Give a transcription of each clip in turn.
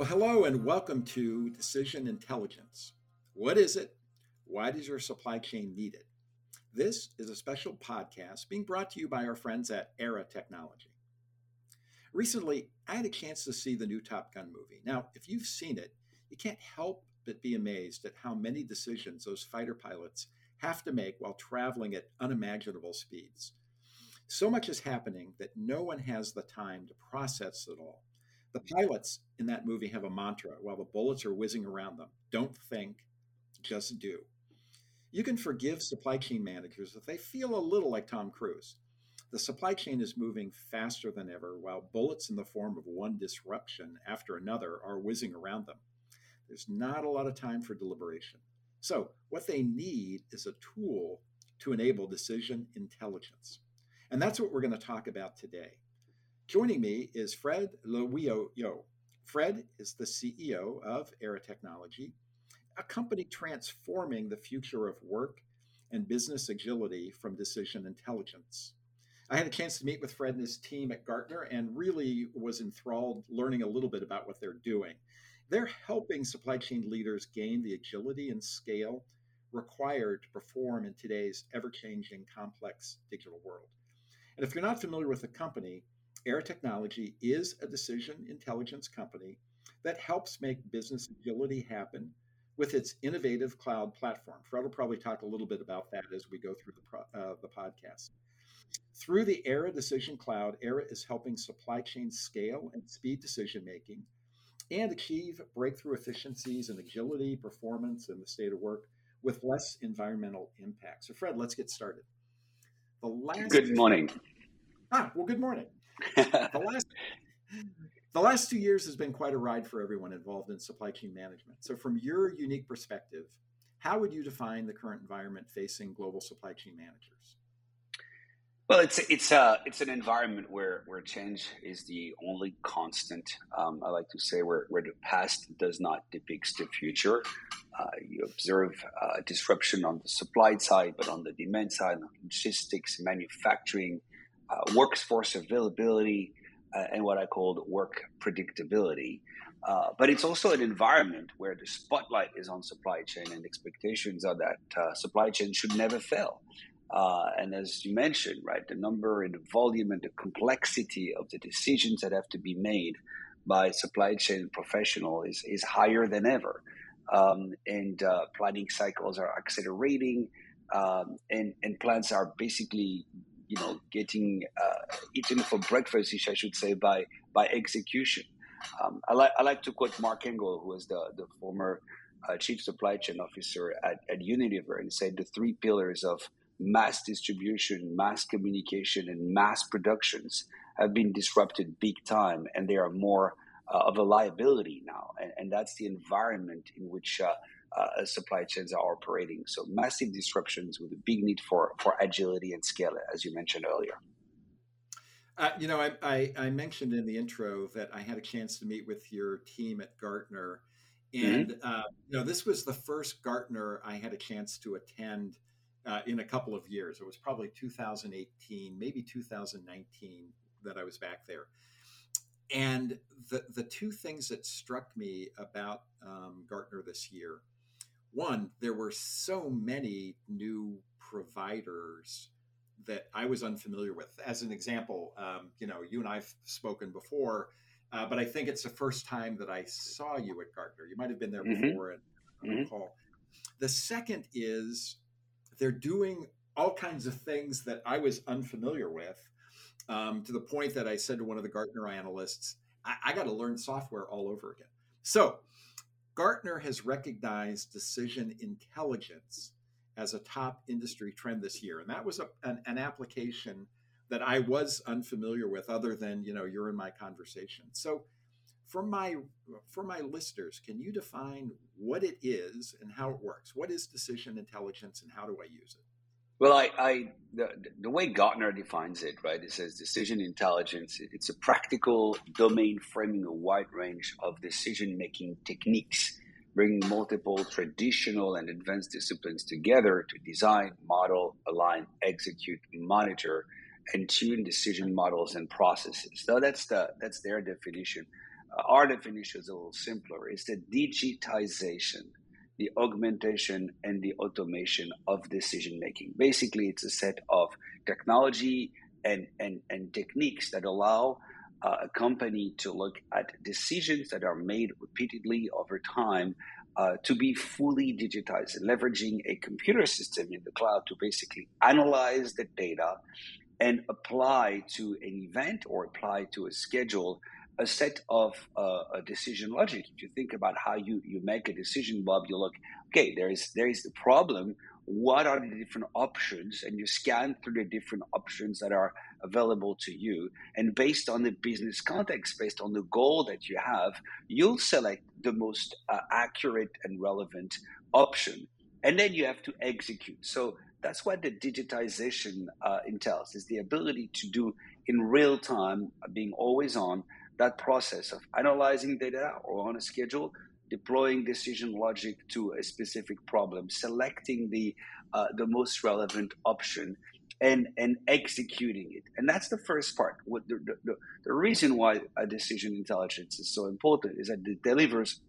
Well, hello and welcome to Decision Intelligence. What is it? Why does your supply chain need it? This is a special podcast being brought to you by our friends at Aera Technology. Recently, I had a chance to see the new Top Gun movie. Now, if you've seen it, you can't help but be amazed at how many decisions those fighter pilots have to make while traveling at unimaginable speeds. So much is happening that no one has the time to process it all. The pilots in that movie have a mantra while the bullets are whizzing around them don't think, just do. You can forgive supply chain managers if they feel a little like Tom Cruise. The supply chain is moving faster than ever, while bullets in the form of one disruption after another are whizzing around them. There's not a lot of time for deliberation. So, what they need is a tool to enable decision intelligence. And that's what we're going to talk about today. Joining me is Fred Yo. Fred is the CEO of Aera Technology, a company transforming the future of work and business agility from decision intelligence. I had a chance to meet with Fred and his team at Gartner and really was enthralled learning a little bit about what they're doing. They're helping supply chain leaders gain the agility and scale required to perform in today's ever changing, complex digital world. And if you're not familiar with the company, Aera Technology is a decision intelligence company that helps make business agility happen with its innovative cloud platform. Fred will probably talk a little bit about that as we go through the, uh, the podcast. Through the Aera Decision Cloud, Aera is helping supply chain scale and speed decision making and achieve breakthrough efficiencies and agility, performance, and the state of work with less environmental impact. So, Fred, let's get started. The last good morning. Ah, well, good morning the last the last two years has been quite a ride for everyone involved in supply chain management. So, from your unique perspective, how would you define the current environment facing global supply chain managers? Well, it's it's a uh, it's an environment where where change is the only constant. Um, I like to say where where the past does not depict the future. Uh, you observe uh, disruption on the supply side, but on the demand side, logistics, manufacturing, uh, workforce availability, uh, and what I called work predictability. Uh, but it's also an environment where the spotlight is on supply chain and expectations are that uh, supply chain should never fail. Uh, and as you mentioned, right, the number and the volume and the complexity of the decisions that have to be made by supply chain professional is, is higher than ever. Um, and uh, planning cycles are accelerating, um, and, and plants are basically you know getting uh, eaten for breakfast, I should say, by by execution. Um, I like I like to quote Marc Engel, who was the the former uh, chief supply chain officer at, at Unilever, and said the three pillars of mass distribution, mass communication, and mass productions have been disrupted big time, and they are more uh, of a liability now, and, and, that's the environment in which uh, uh, supply chains are operating. So massive disruptions with a big need for, for agility and scale, as you mentioned earlier. Uh, you know, I, I, I, mentioned in the intro that I had a chance to meet with your team at Gartner. And, mm-hmm. uh, you know, this was the first Gartner I had a chance to attend uh, in a couple of years. It was probably 2018, maybe 2019 that I was back there. And the, the two things that struck me about um, Gartner this year one, there were so many new providers that I was unfamiliar with. As an example, um, you know, you and I've spoken before, uh, but I think it's the first time that I saw you at Gartner. You might have been there mm-hmm. before and mm-hmm. recall. The second is they're doing all kinds of things that I was unfamiliar with, um, to the point that I said to one of the Gartner analysts, I, I got to learn software all over again. So Gartner has recognized decision intelligence as a top industry trend this year. And that was a, an, an, application that I was unfamiliar with other than, you know, you're in my conversation. So for my for my listeners, can you define what it is and how it works? What is decision intelligence and how do I use it? Well, I, I the, the way Gartner defines it, right? It says decision intelligence. It's a practical domain framing a wide range of decision making techniques, bringing multiple traditional and advanced disciplines together to design, model, align, execute, monitor, and tune decision models and processes. So that's the that's their definition. our definition is a little simpler. It's the digitization, the augmentation, and the automation of decision making. Basically, it's a set of technology and, and, and techniques that allow uh, a company to look at decisions that are made repeatedly over time uh, to be fully digitized, leveraging a computer system in the cloud to basically analyze the data and apply to an event or apply to a schedule a set of uh, a decision logic. If you think about how you, you make a decision, Bob, you look, okay, there is there is the problem. What are the different options? And you scan through the different options that are available to you. And based on the business context, based on the goal that you have, you'll select the most uh, accurate and relevant option. And then you have to execute. So that's what the digitization uh, entails is the ability to do in real time, being always on, that process of analyzing data or on a schedule, deploying decision logic to a specific problem, selecting the uh, the most relevant option, and and executing it. And that's the first part. What the, the, the reason why a decision intelligence is so important is that it delivers,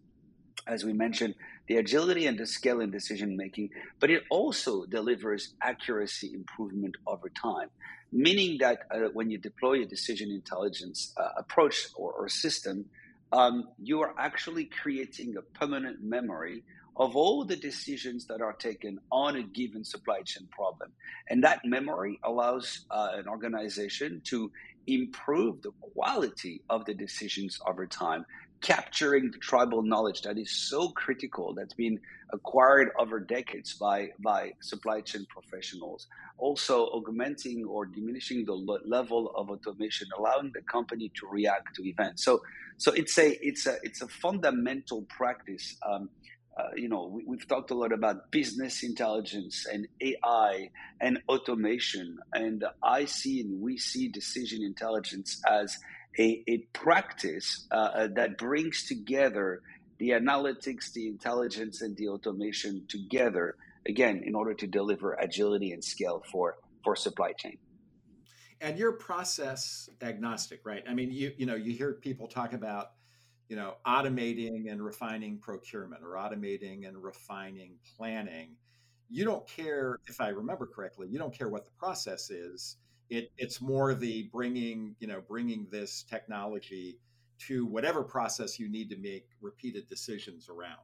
as we mentioned, the agility and the scale in decision making, but it also delivers accuracy improvement over time meaning that uh, when you deploy a decision intelligence uh, approach or, or system, um, you are actually creating a permanent memory of all the decisions that are taken on a given supply chain problem. And that memory allows uh, an organization to improve the quality of the decisions over time capturing the tribal knowledge that is so critical that's been acquired over decades by by supply chain professionals. Also augmenting or diminishing the level of automation allowing the company to react to events. So so it's a it's a it's a fundamental practice. Um, uh, you know we, have talked a lot about business intelligence and ai and automation and i see and we see decision intelligence as a, a practice uh, uh, that brings together the analytics, the intelligence, and the automation together, again, in order to deliver agility and scale for, for supply chain. And you're process agnostic, right? I mean, you you know, you hear people talk about, you know, automating and refining procurement or automating and refining planning. You don't care, if I remember correctly, you don't care what the process is it, it's more the bringing, you know, bringing this technology to whatever process you need to make repeated decisions around.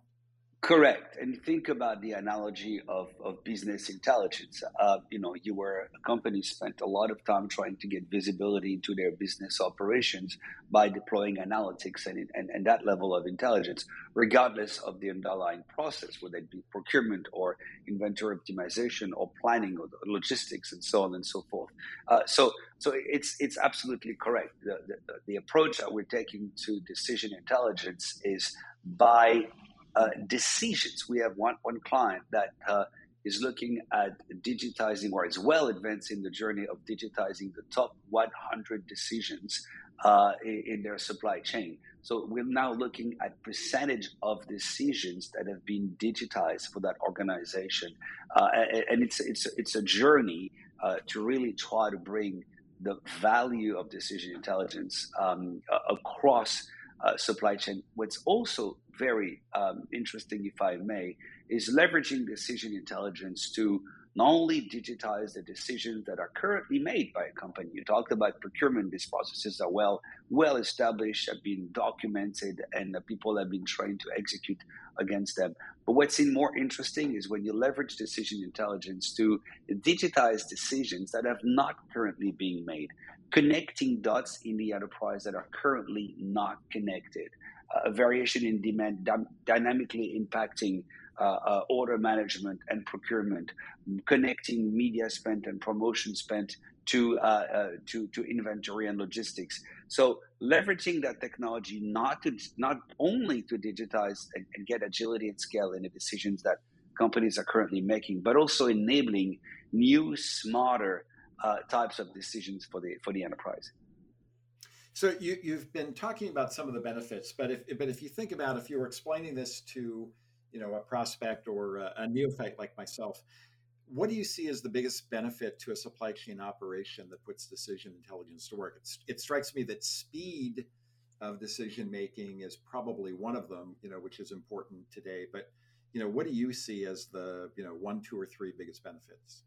Correct. And think about the analogy of, of business intelligence. Uh, you know, you were a company spent a lot of time trying to get visibility into their business operations by deploying analytics and, and, and that level of intelligence, regardless of the underlying process, whether it be procurement or inventory optimization or planning or logistics and so on and so forth. Uh, so, so it's it's absolutely correct. The, the, the approach that we're taking to decision intelligence is by uh, decisions. We have one, one client that uh, is looking at digitizing or is well advanced in the journey of digitizing the top 100 decisions uh, in, in, their supply chain. So we're now looking at percentage of decisions that have been digitized for that organization, uh, and it's it's it's a journey uh, to really try to bring the value of decision intelligence um, across uh, supply chain. What's also very um, interesting, if I may, is leveraging decision intelligence to not only digitize the decisions that are currently made by a company. You talked about procurement; these processes are well well established, have been documented, and the people have been trained to execute against them. But what's even more interesting is when you leverage decision intelligence to digitize decisions that have not currently being made, connecting dots in the enterprise that are currently not connected a variation in demand dynamically impacting uh, uh, order management and procurement, connecting media spent and promotion spent to, uh, uh, to, to inventory and logistics. So leveraging that technology not to not only to digitize and, and get agility and scale in the decisions that companies are currently making, but also enabling new, smarter uh, types of decisions for the for the enterprise. So you, you've been talking about some of the benefits, but if but if you think about if you were explaining this to you know a prospect or a, a neophyte like myself, what do you see as the biggest benefit to a supply chain operation that puts decision intelligence to work? It's, it strikes me that speed of decision making is probably one of them, you know, which is important today. But you know, what do you see as the you know one, two, or three biggest benefits?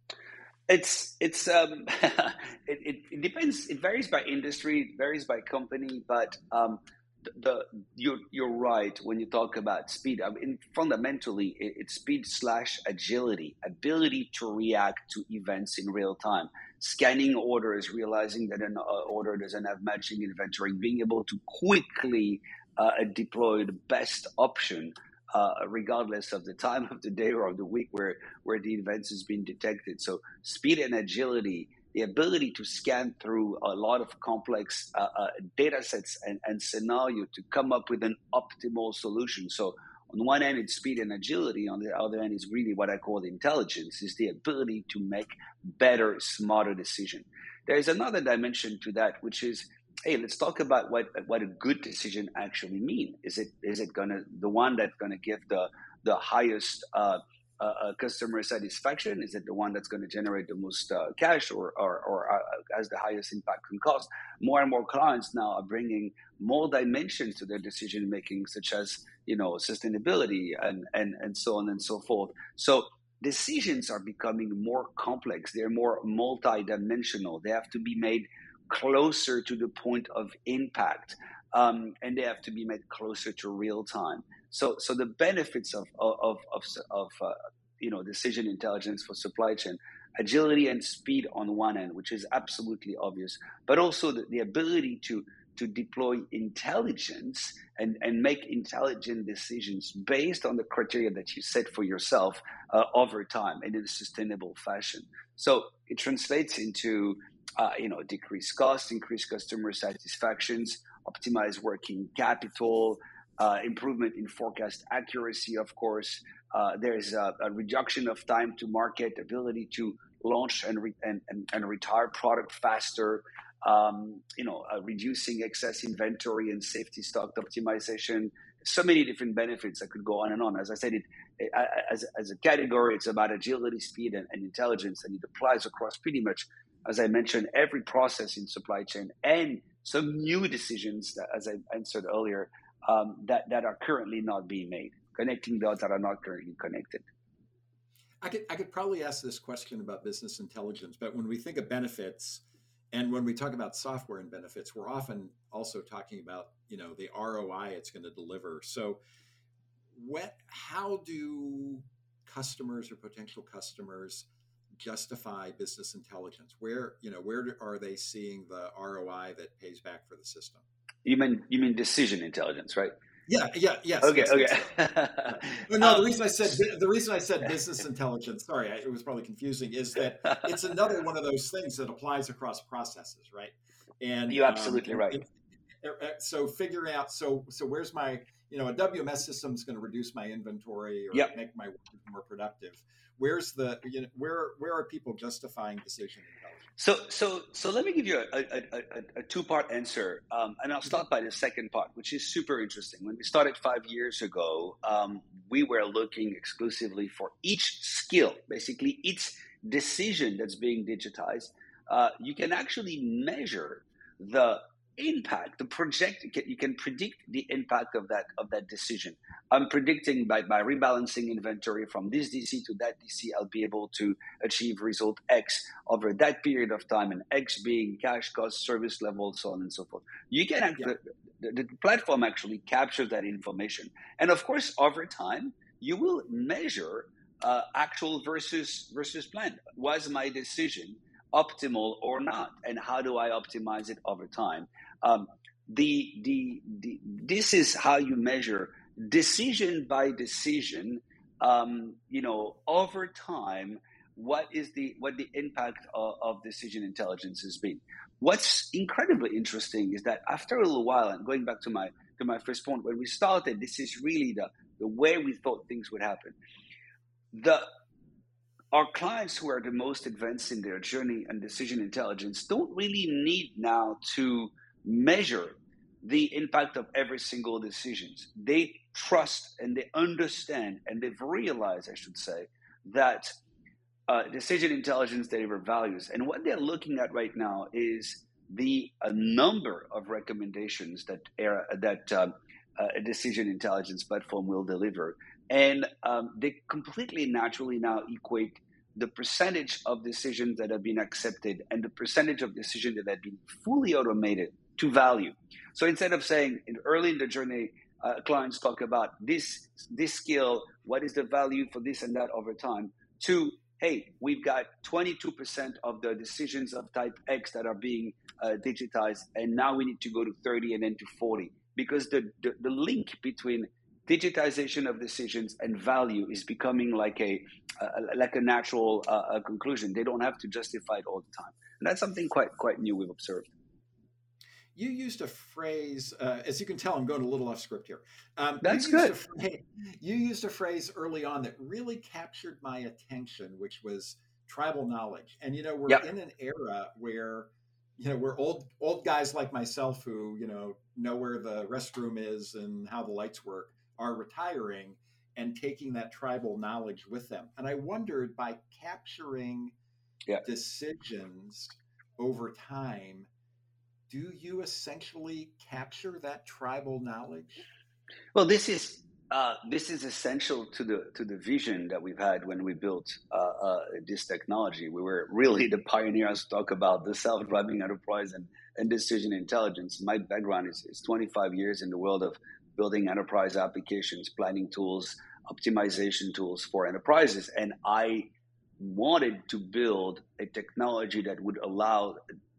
It's it's um, it, it, it, depends. It varies by industry, it varies by company, but um, the, the you're you're right when you talk about speed. I mean, fundamentally, it, it's speed slash agility, ability to react to events in real time scanning orders, realizing that an uh, order doesn't have matching inventory, being able to quickly uh, deploy the best option, uh, regardless of the time of the day or of the week where, where the event has been detected. So, speed and agility, the ability to scan through a lot of complex uh, uh data sets and, and scenario to come up with an optimal solution. So, on one end it's speed and agility on the other end is really what i call the intelligence is the ability to make better smarter decision there's another dimension to that which is hey let's talk about what what a good decision actually mean is it is it gonna the one that's gonna give the the highest uh, uh, uh, customer satisfaction? Is it the one that's going to generate the most uh, cash or, or, or uh, has the highest impact on cost? More and more clients now are bringing more dimensions to their decision making, such as you know sustainability and, and, and so on and so forth. So decisions are becoming more complex. They're more multidimensional. They have to be made closer to the point of impact. Um, and they have to be made closer to real time. So, so the benefits of of of, of uh, you know decision intelligence for supply chain, agility and speed on one end, which is absolutely obvious, but also the, the ability to to deploy intelligence and, and make intelligent decisions based on the criteria that you set for yourself uh, over time and in a sustainable fashion. So it translates into uh, you know decreased cost, increased customer satisfactions, optimize working capital, uh, improvement in forecast accuracy, of course. Uh, there's a, a, reduction of time to market, ability to launch and, re- and, and, and, retire product faster, um, you know, uh, reducing excess inventory and safety stock optimization. So many different benefits that could go on and on. As I said, it, it as, as a category, it's about agility, speed, and, and intelligence, and it applies across pretty much, as I mentioned, every process in supply chain and some new decisions that, as I answered earlier, um, that, that are currently not being made, connecting dots that are not currently connected. I could, I could probably ask this question about business intelligence, but when we think of benefits and when we talk about software and benefits, we're often also talking about, you know, the ROI it's going to deliver. So what, how do customers or potential customers justify business intelligence? Where, you know, where are they seeing the ROI that pays back for the system? You mean you mean decision intelligence, right? Yeah, yeah, yes. Okay, yes, okay. Yes. no, the um, reason I said the reason I said business intelligence, sorry, it was probably confusing, is that it's another one of those things that applies across processes, right? And you're absolutely um, right. It, it, so figuring out, so so where's my, you know, a WMS system is going to reduce my inventory or yep. make my work more productive. Where's the, you know, where where are people justifying decision intelligence? So, so, so let me give you a, a, a, a two-part answer, um, and I'll start by the second part, which is super interesting. When we started five years ago, um, we were looking exclusively for each skill, basically each decision that's being digitized. Uh, you can actually measure the impact, the project you can predict the impact of that of that decision. I'm predicting by, by rebalancing inventory from this DC to that DC, I'll be able to achieve result X over that period of time, and X being cash cost, service level, so on and so forth. You can yeah. the, the platform actually captures that information, and of course, over time, you will measure uh, actual versus versus plan. Was my decision optimal or not, and how do I optimize it over time? Um, the, the, the, this is how you measure decision by decision, um, you know, over time, what is the, what the impact of, of decision intelligence has been. What's incredibly interesting is that after a little while, and going back to my, to my first point, when we started, this is really the, the way we thought things would happen. The, our clients who are the most advanced in their journey and decision intelligence don't really need now to measure the impact of every single decisions. They trust and they understand and they've realized, I should say, that uh, decision intelligence deliver values. And what they're looking at right now is the a number of recommendations that that um, a decision intelligence platform will deliver, and um, they completely naturally now equate the percentage of decisions that have been accepted and the percentage of decisions that have been fully automated to value. So instead of saying in early in the journey, uh, clients talk about this this skill, what is the value for this and that over time, to hey, we've got 22% of the decisions of type X that are being uh, digitized, and now we need to go to 30 and then to 40 because the, the, the link between digitization of decisions and value is becoming like a uh, like a natural uh, conclusion. They don't have to justify it all the time, and that's something quite quite new we've observed. You used a phrase, uh, as you can tell, I'm going a little off script here. Um, that's you good. Phrase, you used a phrase early on that really captured my attention, which was tribal knowledge. And you know, we're yep. in an era where you know we're old old guys like myself who you know know where the restroom is and how the lights work are retiring and taking that tribal knowledge with them and i wondered by capturing decisions over time do you essentially capture that tribal knowledge well this is uh, this is essential to the to the vision that we've had when we built uh, uh, this technology. We were really the pioneers. To talk about the self-driving enterprise and, and decision intelligence. My background is, is 25 years in the world of building enterprise applications, planning tools, optimization tools for enterprises, and I wanted to build a technology that would allow,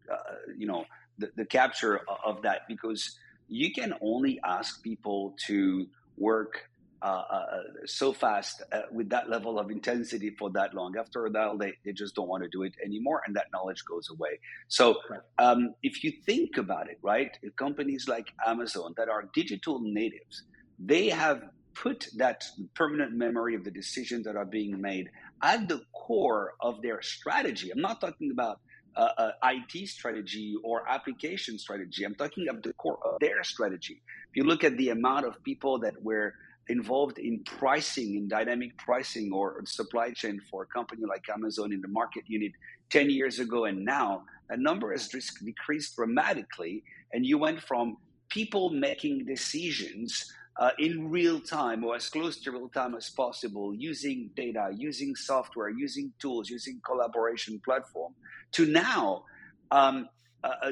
uh, you know, the, the capture of that because you can only ask people to work uh, uh, so fast uh, with that level of intensity for that long. After a while, they, they just don't want to do it anymore, and that knowledge goes away. So, um, if you think about it, right, companies like Amazon that are digital natives, they have put that permanent memory of the decisions that are being made at the core of their strategy. I'm not talking about uh, IT strategy or application strategy. I'm talking about the core of their strategy. If you look at the amount of people that were involved in pricing, in dynamic pricing or supply chain for a company like Amazon in the market unit 10 years ago and now, that number has decreased dramatically. And you went from people making decisions uh, in real time or as close to real time as possible using data, using software, using tools, using collaboration platform to now um, a,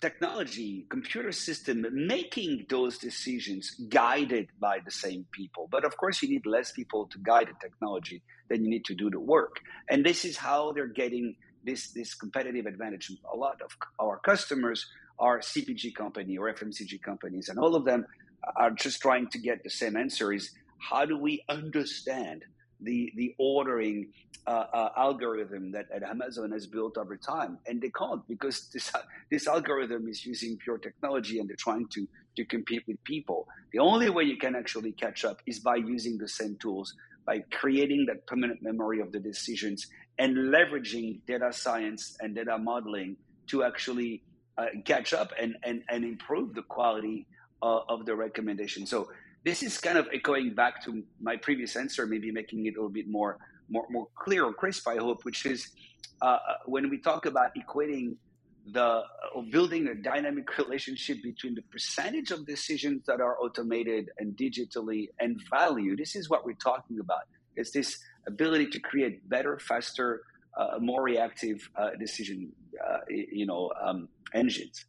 technology, computer system making those decisions guided by the same people. But of course, you need less people to guide the technology than you need to do the work. And this is how they're getting this, this competitive advantage. A lot of our customers are CPG company or FMCG companies, and all of them are just trying to get the same answer is how do we understand the the ordering uh, uh, algorithm that, Amazon has built over time, and they can't because this this algorithm is using pure technology and they're trying to to compete with people. The only way you can actually catch up is by using the same tools, by creating that permanent memory of the decisions and leveraging data science and data modeling to actually uh, catch up and, and and improve the quality uh, of the recommendation. So this is kind of echoing back to my previous answer, maybe making it a little bit more more, more clear or crisp, I hope, which is uh, uh when we talk about equating the uh, building a dynamic relationship between the percentage of decisions that are automated and digitally and value. This is what we're talking about. It's this ability to create better, faster, uh, more reactive uh, decision, uh, you know, um, engines.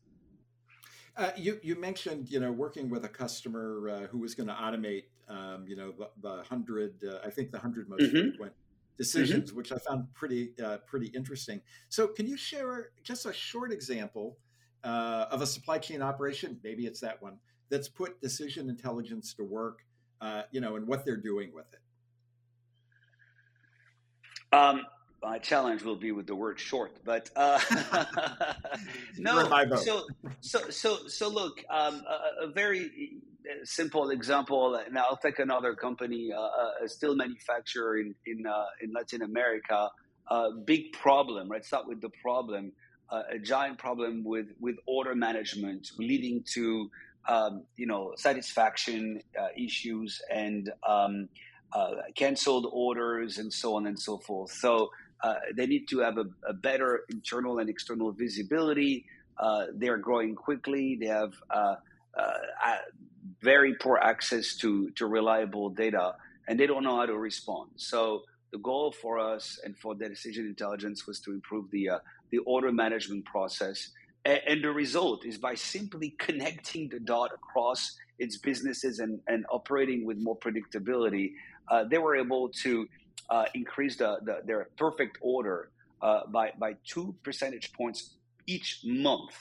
Uh, you you mentioned you know working with a customer uh, who was going to automate um, you know the, the hundred uh, I think the hundred most mm-hmm. frequent decisions, mm-hmm. which I found pretty uh, pretty interesting. So can you share just a short example uh, of a supply chain operation? Maybe it's that one that's put decision intelligence to work, uh, you know, and what they're doing with it. Um, my challenge will be with the word short, but uh, no. So, so, so, so look, um, a, a, very simple example, and I'll take another company, uh, uh, a steel manufacturer in in, uh, in Latin America. Uh, big problem, right? Start with the problem. Uh, a giant problem with with order management, leading to um, you know satisfaction uh, issues and um, canceled orders and so on and so forth. So uh, they need to have a, a, better internal and external visibility Uh, they're growing quickly. They have uh, uh, very poor access to, to reliable data, and they don't know how to respond. So the goal for us and for the decision intelligence was to improve the uh, the order management process. And, and, the result is by simply connecting the dot across its businesses and, and operating with more predictability, they were able to uh, increase the, the, their perfect order uh, by, by two percentage points each month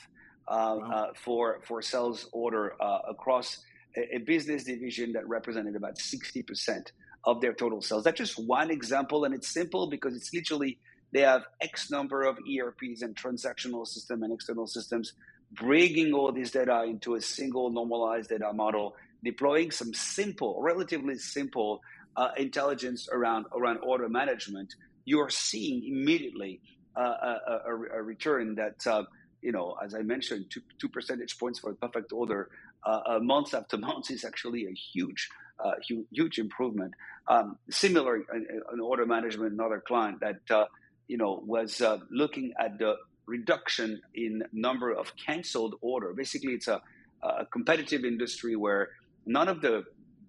uh, wow. Uh, for, for sales order uh, across a, a, business division that represented about 60% of their total sales. That's just one example, and it's simple because it's literally they have X number of ERPs and transactional system and external systems, bringing all this data into a single normalized data model, deploying some simple, relatively simple uh, intelligence around around order management. You are seeing immediately uh, a, a, a, return that uh, you know, as I mentioned, two, two percentage points for a perfect order uh, uh, month after months is actually a huge, uh, huge, huge improvement. Um, similar an order management, another client that uh, you know was uh, looking at the reduction in number of canceled order. Basically, it's a, a competitive industry where none of the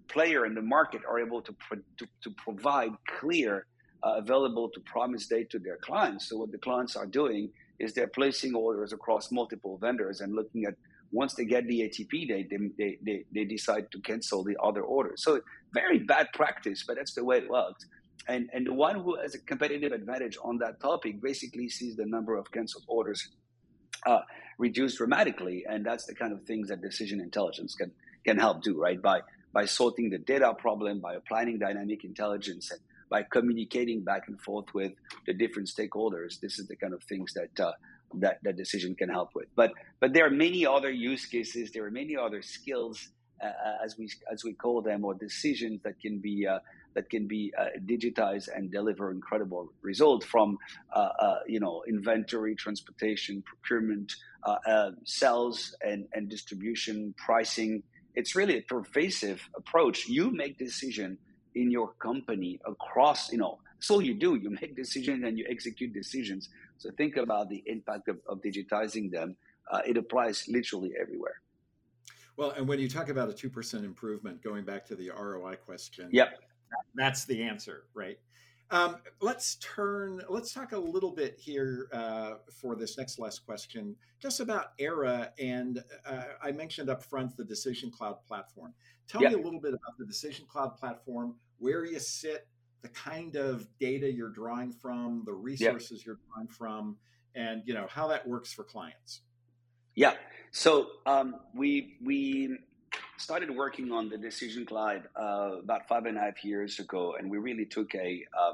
player in the market are able to pro- to, to, provide clear, uh, available to promise date to their clients. So what the clients are doing is they're placing orders across multiple vendors and looking at once they get the ATP date, they, they, they, they decide to cancel the other orders. So very bad practice, but that's the way it works. And, and the one who has a competitive advantage on that topic basically sees the number of canceled orders uh, reduced dramatically. And that's the kind of things that decision intelligence can, can help do, right? By, by sorting the data problem, by applying dynamic intelligence, and by communicating back and forth with the different stakeholders. This is the kind of things that uh, that that decision can help with. But but there are many other use cases. There are many other skills, uh, uh as we as we call them, or decisions that can be. Uh, that can be uh, digitized and deliver incredible results from, uh, you know, inventory, transportation, procurement, sales, and, and distribution, pricing. It's really a pervasive approach. You make decision in your company across, you know, all you do. You make decisions and you execute decisions. So think about the impact of, of digitizing them. Uh, it applies literally everywhere. Well, and when you talk about a 2% improvement, going back to the ROI question, yep. that's the answer, right? Um, let's turn, let's talk a little bit here uh, for this next last question, just about Aera. And uh, I mentioned up front the Decision Cloud platform. Tell me a little bit about the Decision Cloud platform, where you sit, the kind of data you're drawing from, the resources you're drawing from, and you know how that works for clients. Yeah. So um, we we started working on the Decision Cloud uh, about five and a half years ago, and we really took a uh,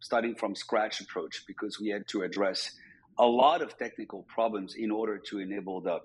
starting from scratch approach because we had to address a lot of technical problems in order to enable the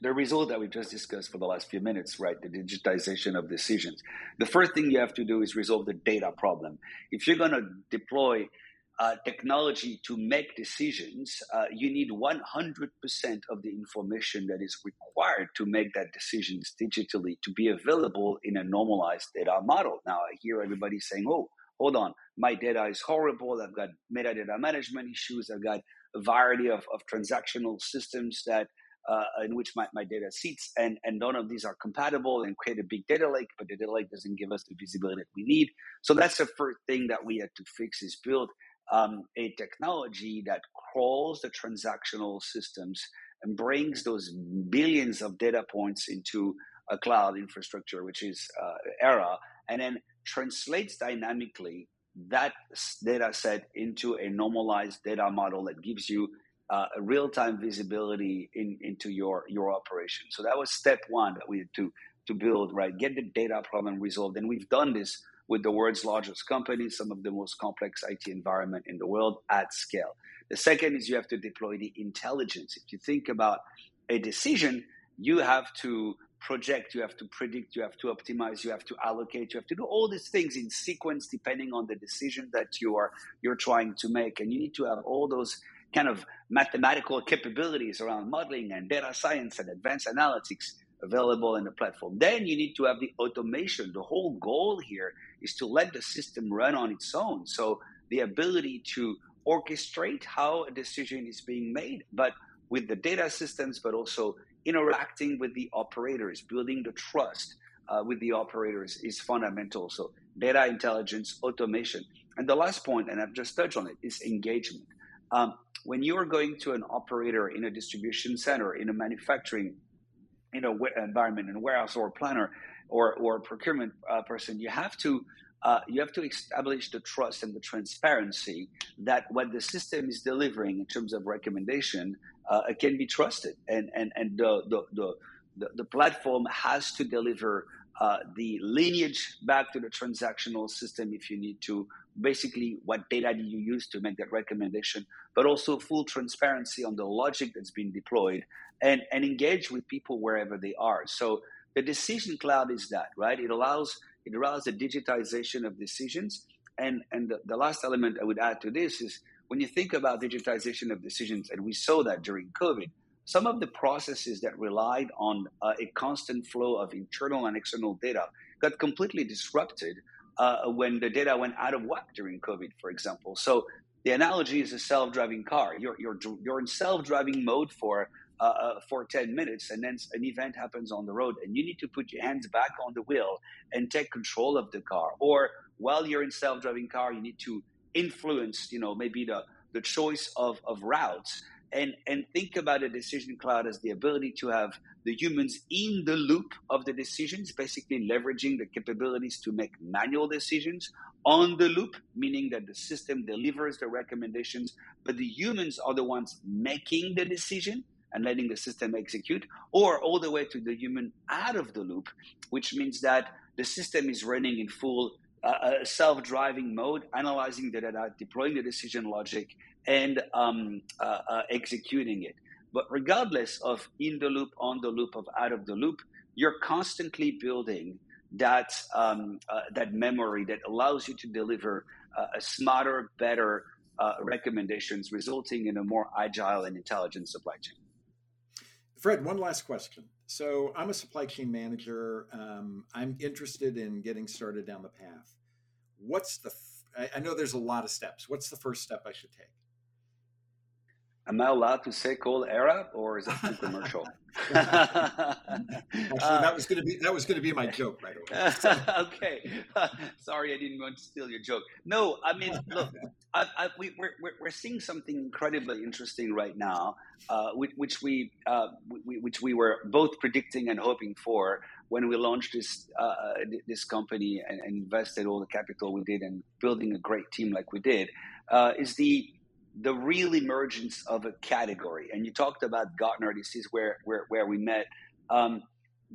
the result that we just discussed for the last few minutes, right? The digitization of decisions. The first thing you have to do is resolve the data problem. If you're going to deploy uh, technology to make decisions, uh, you need 100% of the information that is required to make that decisions digitally to be available in a normalized data model. Now, I hear everybody saying, oh, hold on, my data is horrible. I've got metadata management issues. I've got a variety of, of transactional systems that uh, in which my, my data sits, and, and none of these are compatible and create a big data lake, but the data lake doesn't give us the visibility that we need. So that's the first thing that we had to fix is build um, a technology that crawls the transactional systems and brings those billions of data points into a cloud infrastructure, which is uh, Aera, and then translates dynamically that data set into a normalized data model that gives you uh, real-time visibility in, into your your operation. So that was step one that we had to to build. Right, get the data problem resolved, and we've done this with the world's largest companies, some of the most complex IT environment in the world at scale. The second is you have to deploy the intelligence. If you think about a decision, you have to project, you have to predict, you have to optimize, you have to allocate, you have to do all these things in sequence depending on the decision that you are you're trying to make. And you need to have all those kind of mathematical capabilities around modeling and data science and advanced analytics available in the platform. Then you need to have the automation. The whole goal here is to let the system run on its own. So the ability to orchestrate how a decision is being made, but with the data systems, but also interacting with the operators, building the trust uh, with the operators is fundamental. So data intelligence, automation. And the last point, and I've just touched on it, is engagement. Um, when you are going to an operator in a distribution center, in a manufacturing in a environment, and warehouse or planner or, or procurement uh, person, you have to uh, you have to establish the trust and the transparency that what the system is delivering in terms of recommendation uh, can be trusted, and and and the the the, the, the platform has to deliver uh, the lineage back to the transactional system if you need to. Basically, what data do you use to make that recommendation, but also full transparency on the logic that's been deployed and, and engage with people wherever they are. So the decision cloud is that, right? It allows it allows the digitization of decisions. And, and the, the last element I would add to this is when you think about digitization of decisions, and we saw that during COVID, some of the processes that relied on uh, a constant flow of internal and external data got completely disrupted uh, when the data went out of whack during COVID, for example. So the analogy is a self-driving car. You're, you're, you're in self-driving mode for uh, uh, for 10 minutes and then an event happens on the road and you need to put your hands back on the wheel and take control of the car or while you're in self-driving car you need to influence you know maybe the, the choice of, of routes and and think about a decision cloud as the ability to have the humans in the loop of the decisions basically leveraging the capabilities to make manual decisions on the loop meaning that the system delivers the recommendations but the humans are the ones making the decision and letting the system execute, or all the way to the human out of the loop, which means that the system is running in full uh, uh self-driving mode, analyzing the data, deploying the decision logic, and um, uh, uh, executing it. But regardless of in the loop, on the loop, of out of the loop, you're constantly building that um, uh, that memory that allows you to deliver uh, a smarter, better recommendations, resulting in a more agile and intelligent supply chain. Fred, one last question. So I'm a supply chain manager. Um, I'm interested in getting started down the path. What's the? F- I know there's a lot of steps. What's the first step I should take? Am I allowed to say Cole Aera or is it too commercial? Actually, that was going to be that was going to be my joke right away. okay, sorry, I didn't want to steal your joke. No, I mean, look, I, I, we, are we're, we're seeing something incredibly interesting right now, uh, which, which we, uh, we, which we were both predicting and hoping for when we launched this uh, this company and, and, invested all the capital we did and building a great team like we did. Uh, is the the real emergence of a category. And you talked about Gartner. This is where where, where we met. Um,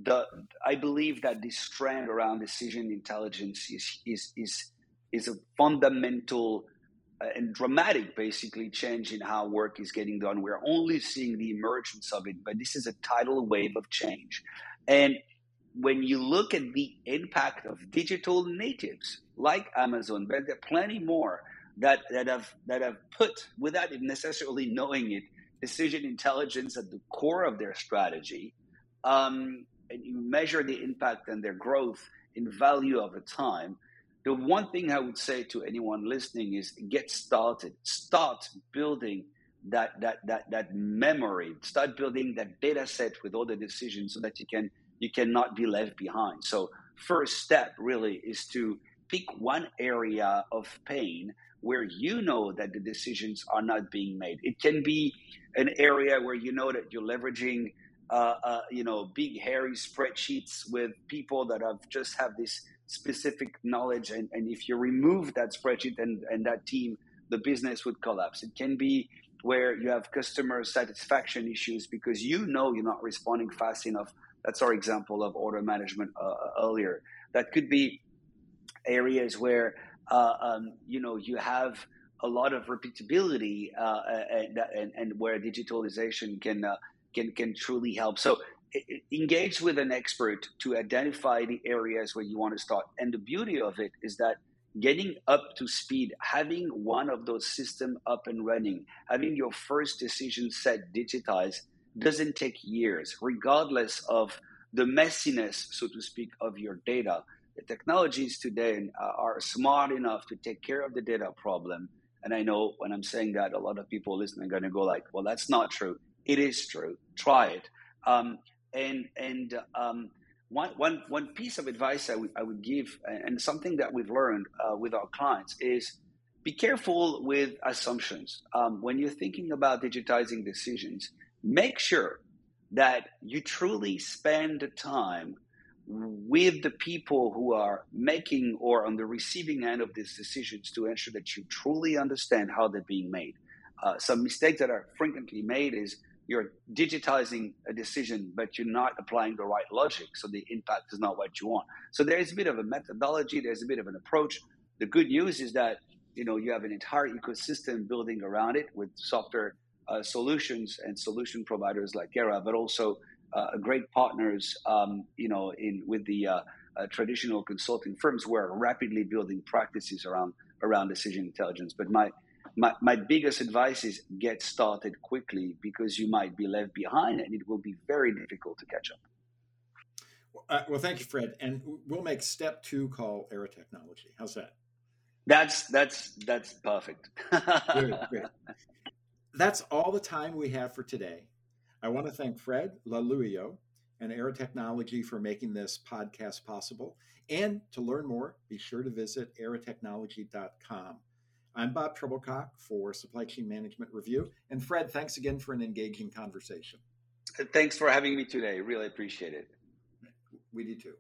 the I believe that this trend around decision intelligence is is is is a fundamental uh, and dramatic, basically, change in how work is getting done. We're only seeing the emergence of it, but this is a tidal wave of change. And when you look at the impact of digital natives like Amazon, but there are plenty more that, that have that have put, without necessarily knowing it, decision intelligence at the core of their strategy. Um, and you measure the impact and their growth in value over time. The one thing I would say to anyone listening is get started. Start building that that that that memory. Start building that data set with all the decisions so that you can you cannot be left behind. So first step really is to pick one area of pain where you know that the decisions are not being made. It can be an area where you know that you're leveraging, uh, uh, you know, big hairy spreadsheets with people that have just have this specific knowledge, and, and if you remove that spreadsheet and, and that team, the business would collapse. It can be where you have customer satisfaction issues because you know you're not responding fast enough. That's our example of order management uh, earlier. That could be areas where uh, um, you know you have a lot of repeatability uh, and, and, and, where digitalization can uh, can can truly help. So engage with an expert to identify the areas where you want to start. And the beauty of it is that getting up to speed, having one of those systems up and running, having your first decision set digitized doesn't take years, regardless of the messiness, so to speak, of your data the technologies today uh, are smart enough to take care of the data problem. And I know when I'm saying that, a lot of people listening are going to go like, well, that's not true. It is true. Try it. Um, and and um, one, one, one piece of advice I would, would give, and something that we've learned uh, with our clients, is be careful with assumptions. Um, when you're thinking about digitizing decisions, make sure that you truly spend time with the people who are making or on the receiving end of these decisions to ensure that you truly understand how they're being made. Uh, some mistakes that are frequently made is you're digitizing a decision, but you're not applying the right logic. So the impact is not what you want. So there is a bit of a methodology, there's a bit of an approach. The good news is that you know you have an entire ecosystem building around it with software uh, solutions and solution providers like Aera, but also great partners, um, you know, in with the uh, uh traditional consulting firms who are rapidly building practices around around decision intelligence. But my my, my biggest advice is get started quickly because you might be left behind and it will be very difficult to catch up. Uh, well, thank you, Fred. And we'll make step two call Aera Technology. How's that? That's that's that's perfect. Good. That's all the time we have for today. I want to thank Fred Laluyaux and Aera Technology for making this podcast possible. And to learn more, be sure to visit aeratechnology.com. I'm Bob Trebilcock for Supply Chain Management Review. And Fred, thanks again for an engaging conversation. Thanks for having me today. Really appreciate it. We do too.